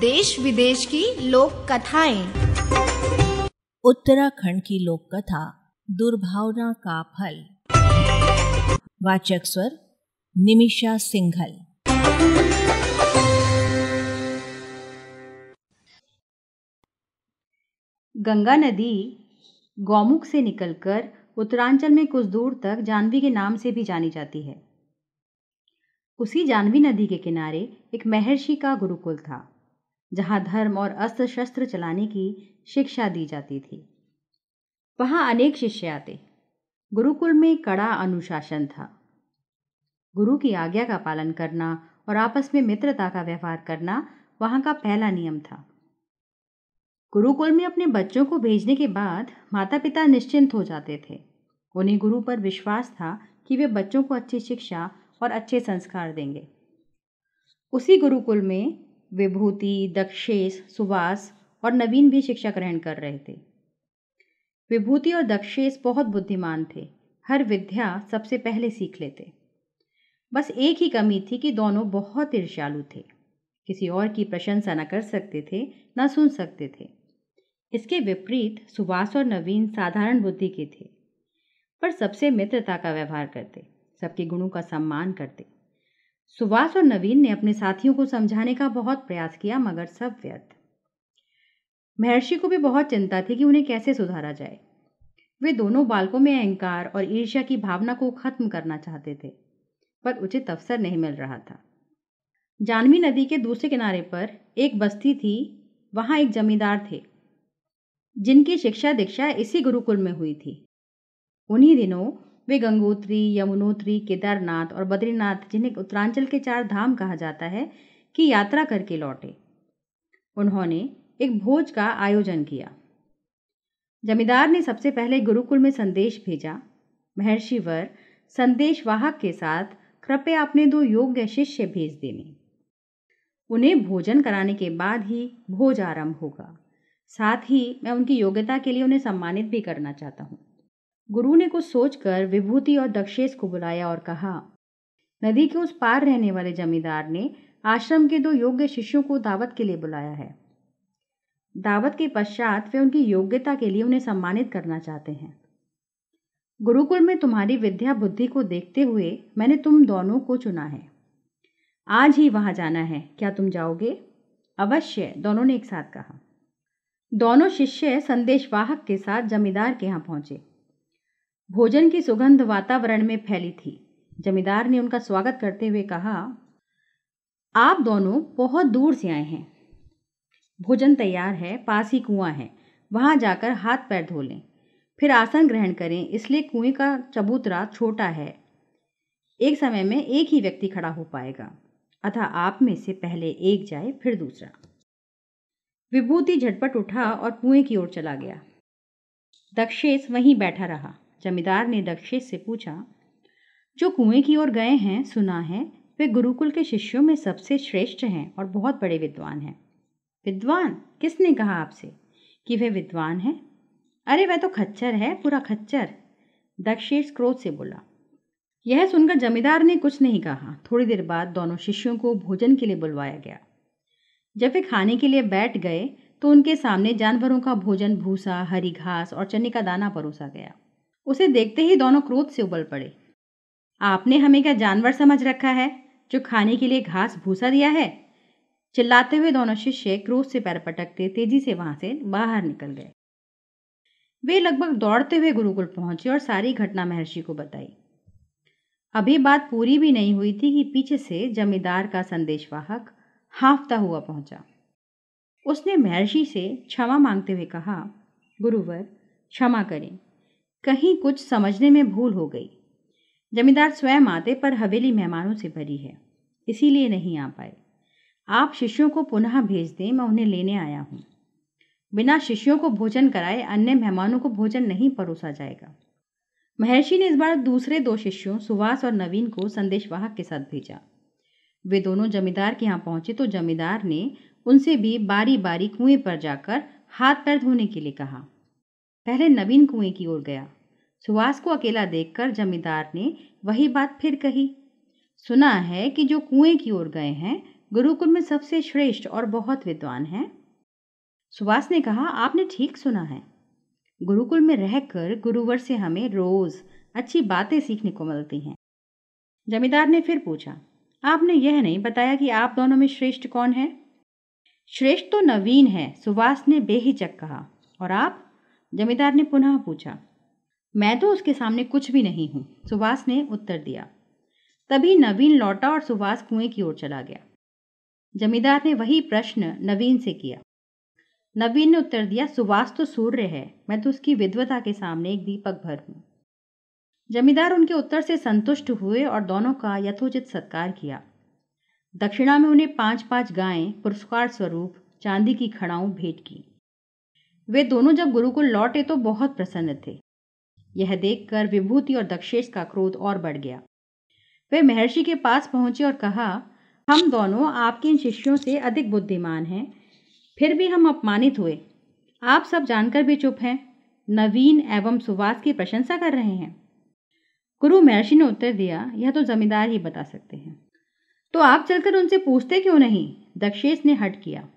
देश विदेश की लोक कथाएँ। उत्तराखंड की लोक कथा दुर्भावना का फल। वाचक स्वर निमिषा सिंघल। गंगा नदी गौमुख से निकलकर उत्तरांचल में कुछ दूर तक जानवी के नाम से भी जानी जाती है। उसी जानवी नदी के किनारे एक महर्षि का गुरुकुल था। जहाँ धर्म और अस्त्र शस्त्र चलाने की शिक्षा दी जाती थी। वहाँ अनेक शिष्य आते। गुरुकुल में कड़ा अनुशासन था। गुरु की आज्ञा का पालन करना और आपस में मित्रता का व्यवहार करना वहाँ का पहला नियम था। गुरुकुल में अपने बच्चों को भेजने के बाद माता पिता निश्चिंत हो जाते थे। उन्हें गुरु पर विश्वास था कि वे बच्चों को अच्छी शिक्षा और अच्छे संस्कार देंगे। उसी गुरुकुल में विभूति, दक्षेश, सुवास और नवीन भी शिक्षा ग्रहण कर रहे थे। विभूति और दक्षेश बहुत बुद्धिमान थे। हर विद्या सबसे पहले सीख लेते। बस एक ही कमी थी कि दोनों बहुत ईर्ष्यालु थे। किसी और की प्रशंसा न कर सकते थे, न सुन सकते थे। इसके विपरीत सुभाष और नवीन साधारण बुद्धि के थे। पर सबसे मित्रता का व्यवहार करते, सबके गुणों का सम्मान करते। सुभाष और नवीन ने अपने साथियों को समझाने का बहुत प्रयास किया, मगर सब व्यर्थ। महर्षि को भी बहुत चिंता थी कि उन्हें कैसे सुधारा जाए। वे दोनों बालकों में अहंकार और ईर्ष्या की भावना को खत्म करना चाहते थे, पर उचित अवसर नहीं मिल रहा था। जानवी नदी के दूसरे किनारे पर एक बस्ती थी, वहाँ एक जमींदार थे, जिनकी शिक्षा दीक्षा इसी गुरुकुल में हुई थी। उन्हीं दिनों वे गंगोत्री यमुनोत्री, केदारनाथ और बद्रीनाथ, जिन्हें उत्तरांचल के चार धाम कहा जाता है, की यात्रा करके लौटे। उन्होंने एक भोज का आयोजन किया। जमींदार ने सबसे पहले गुरुकुल में संदेश भेजा। महर्षि वर संदेश वाहक के साथ, कृपया अपने दो योग्य शिष्य भेज देने। उन्हें भोजन कराने के बाद ही भोज आरंभ होगा। साथ ही मैं उनकी योग्यता के लिए उन्हें सम्मानित भी करना चाहता हूँ। गुरु ने कुछ सोचकर विभूति और दक्षेश को बुलाया और कहा, नदी के उस पार रहने वाले जमींदार ने आश्रम के दो योग्य शिष्यों को दावत के लिए बुलाया है। दावत के पश्चात वे उनकी योग्यता के लिए उन्हें सम्मानित करना चाहते हैं। गुरुकुल में तुम्हारी विद्या बुद्धि को देखते हुए मैंने तुम दोनों को चुना है। आज ही वहाँ जाना है। क्या तुम जाओगे? अवश्य, दोनों ने एक साथ कहा। दोनों शिष्य संदेशवाहक के साथ जमींदार के यहाँ पहुँचे। भोजन की सुगंध वातावरण में फैली थी। जमींदार ने उनका स्वागत करते हुए कहा, आप दोनों बहुत दूर से आए हैं। भोजन तैयार है, पास ही कुआँ है। वहाँ जाकर हाथ पैर धो लें। फिर आसन ग्रहण करें, इसलिए कुएँ का चबूतरा छोटा है। एक समय में एक ही व्यक्ति खड़ा हो पाएगा। अतः आप में से पहले एक जाए, फिर दूसरा। विभूति झटपट उठा और कुएँ की ओर चला गया। दक्षेश वहीं बैठा रहा। जमींदार ने दक्षेश से पूछा, जो कुएँ की ओर गए हैं, सुना है, वे गुरुकुल के शिष्यों में सबसे श्रेष्ठ हैं और बहुत बड़े विद्वान हैं। विद्वान? किसने कहा आपसे कि वे विद्वान हैं? अरे, वह तो खच्चर है, पूरा खच्चर दक्षेश क्रोध से बोला। यह सुनकर जमींदार ने कुछ नहीं कहा। थोड़ी देर बाद दोनों शिष्यों को भोजन के लिए बुलवाया गया। जब वे खाने के लिए बैठ गए तो उनके सामने जानवरों का भोजन, भूसा, हरी घास और चने का दाना परोसा गया। उसे देखते ही दोनों क्रोध से उबल पड़े। आपने हमें क्या जानवर समझ रखा है, जो खाने के लिए घास भूसा दिया है? चिल्लाते हुए दोनों शिष्य क्रोध से पैर पटकते तेज़ी से वहाँ से बाहर निकल गए। वे लगभग दौड़ते हुए गुरुकुल पहुँचे और सारी घटना महर्षि को बताई। अभी बात पूरी भी नहीं हुई थी कि पीछे से जमींदार का संदेशवाहक हाफता हुआ पहुँचा। उसने महर्षि से क्षमा मांगते हुए कहा, गुरुवर, क्षमा करें। कहीं कुछ समझने में भूल हो गई। जमींदार स्वयं आते पर हवेली मेहमानों से भरी है, इसीलिए नहीं आ पाए। आप शिष्यों को पुनः भेज दें, मैं उन्हें लेने आया हूँ। बिना शिष्यों को भोजन कराए अन्य मेहमानों को भोजन नहीं परोसा जाएगा। महर्षि ने इस बार दूसरे दो शिष्यों, सुवास और नवीन को संदेशवाहक के साथ भेजा। वे दोनों जमींदार के यहाँ पहुँचे तो जमींदार ने उनसे भी बारी बारी कुएँ पर जाकर हाथ पैर धोने के लिए कहा। पहले नवीन कुएँ की ओर गया। सुहास को अकेला देखकर जमींदार ने वही बात फिर कही। सुना है कि जो कुएँ की ओर गए हैं, गुरुकुल में सबसे श्रेष्ठ और बहुत विद्वान हैं। सुभाष ने कहा, आपने ठीक सुना है। गुरुकुल में रहकर गुरुवर से हमें रोज अच्छी बातें सीखने को मिलती हैं। जमींदार ने फिर पूछा, आपने यह नहीं बताया कि आप दोनों में श्रेष्ठ कौन है? श्रेष्ठ तो नवीन है सुभाष ने बेहिचक कहा, और आप? जमींदार ने पुनः पूछा, मैं तो उसके सामने कुछ भी नहीं हूँ, सुभाष ने उत्तर दिया। तभी नवीन लौटा और सुभाष कुएँ की ओर चला गया। जमींदार ने वही प्रश्न नवीन से किया। नवीन ने उत्तर दिया, सुभाष तो सूर्य है, मैं तो उसकी विद्वता के सामने एक दीपक भर हूँ। जमींदार उनके उत्तर से संतुष्ट हुए और दोनों का यथोचित सत्कार किया। दक्षिणा में उन्हें पाँच पाँच गायें, पुरस्कार स्वरूप, चांदी की खड़ाऊं भेंट की। वे दोनों जब गुरुकुल लौटे तो बहुत प्रसन्न थे। यह देखकर विभूति और दक्षेश का क्रोध और बढ़ गया। वे महर्षि के पास पहुँचे और कहा, हम दोनों आपके इन शिष्यों से अधिक बुद्धिमान हैं। फिर भी हम अपमानित हुए। आप सब जानकर भी चुप हैं। नवीन एवं सुवास की प्रशंसा कर रहे हैं। गुरु महर्षि ने उत्तर दिया, यह तो जमींदार ही बता सकते हैं। तो आप चलकर उनसे पूछते क्यों नहीं? दक्षेश ने हट किया।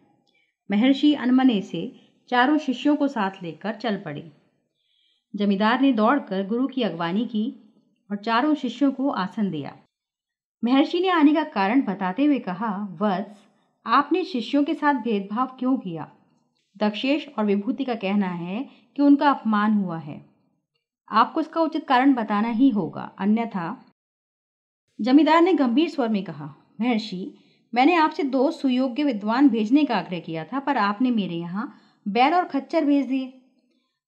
महर्षि अनमने से चारों शिष्यों को साथ लेकर चल पड़े। जमींदार ने दौड़कर गुरु की अगवानी की और चारों शिष्यों को आसन दिया। महर्षि ने आने का कारण बताते हुए कहा, वत्स, आपने शिष्यों के साथ भेदभाव क्यों किया? दक्षेश और विभूति का कहना है कि उनका अपमान हुआ है। आपको इसका उचित कारण बताना ही होगा, अन्यथा जमींदार ने गंभीर स्वर में कहा, महर्षि, मैंने आपसे दो सुयोग्य विद्वान भेजने का आग्रह किया था, पर आपने मेरे यहाँ बैल और खच्चर भेज दिए।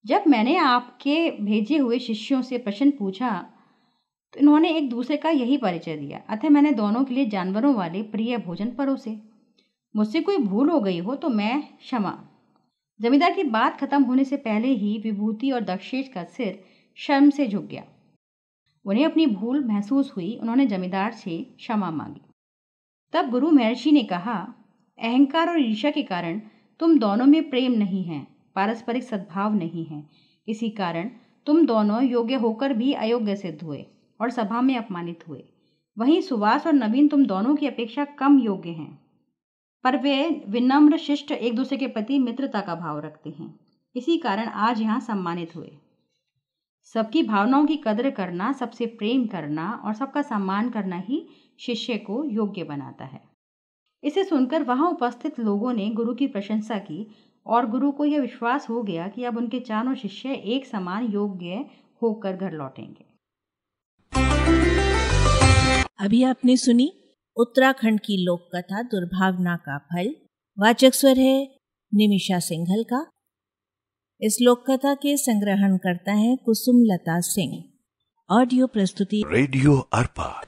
जब मैंने आपके भेजे हुए शिष्यों से प्रश्न पूछा तो इन्होंने एक दूसरे का यही परिचय दिया। अतः मैंने दोनों के लिए जानवरों वाले प्रिय भोजन परोसे। मुझसे कोई भूल हो गई हो तो मैं क्षमा। जमींदार की बात खत्म होने से पहले ही विभूति और दक्षेश का सिर शर्म से झुक गया। उन्हें अपनी भूल महसूस हुई। उन्होंने जमींदार से क्षमा मांगी। तब गुरु महर्षि ने कहा, अहंकार और ईर्षा के कारण तुम दोनों में प्रेम नहीं है, पारस्परिक सद्भाव नहीं है। इसी कारण तुम दोनों योग्य होकर भी अयोग्य सिद्ध हुए और सभा में अपमानित हुए। वहीं सुवास और नवीन तुम दोनों की अपेक्षा कम योग्य हैं। पर वे विनम्र, शिष्ट एक दूसरे के प्रति मित्रता का भाव रखते हैं। इसी कारण आज यहाँ सम्मानित हुए। सबकी भावनाओं की कदर करना, सबसे प्रेम करना और सबका सम्मान करना ही शिष्य को योग्य बनाता है। इसे सुनकर वहाँ उपस्थित लोगों ने गुरु की प्रशंसा की और गुरु को यह विश्वास हो गया कि अब उनके चारों शिष्य एक समान योग्य होकर घर लौटेंगे। अभी आपने सुनी उत्तराखंड की लोक कथा दुर्भावना का फल। वाचक स्वर है निमिषा सिंघल का। इस लोक कथा के संग्रहण करता है कुसुम लता सिंह। ऑडियो प्रस्तुति रेडियो अर्पा।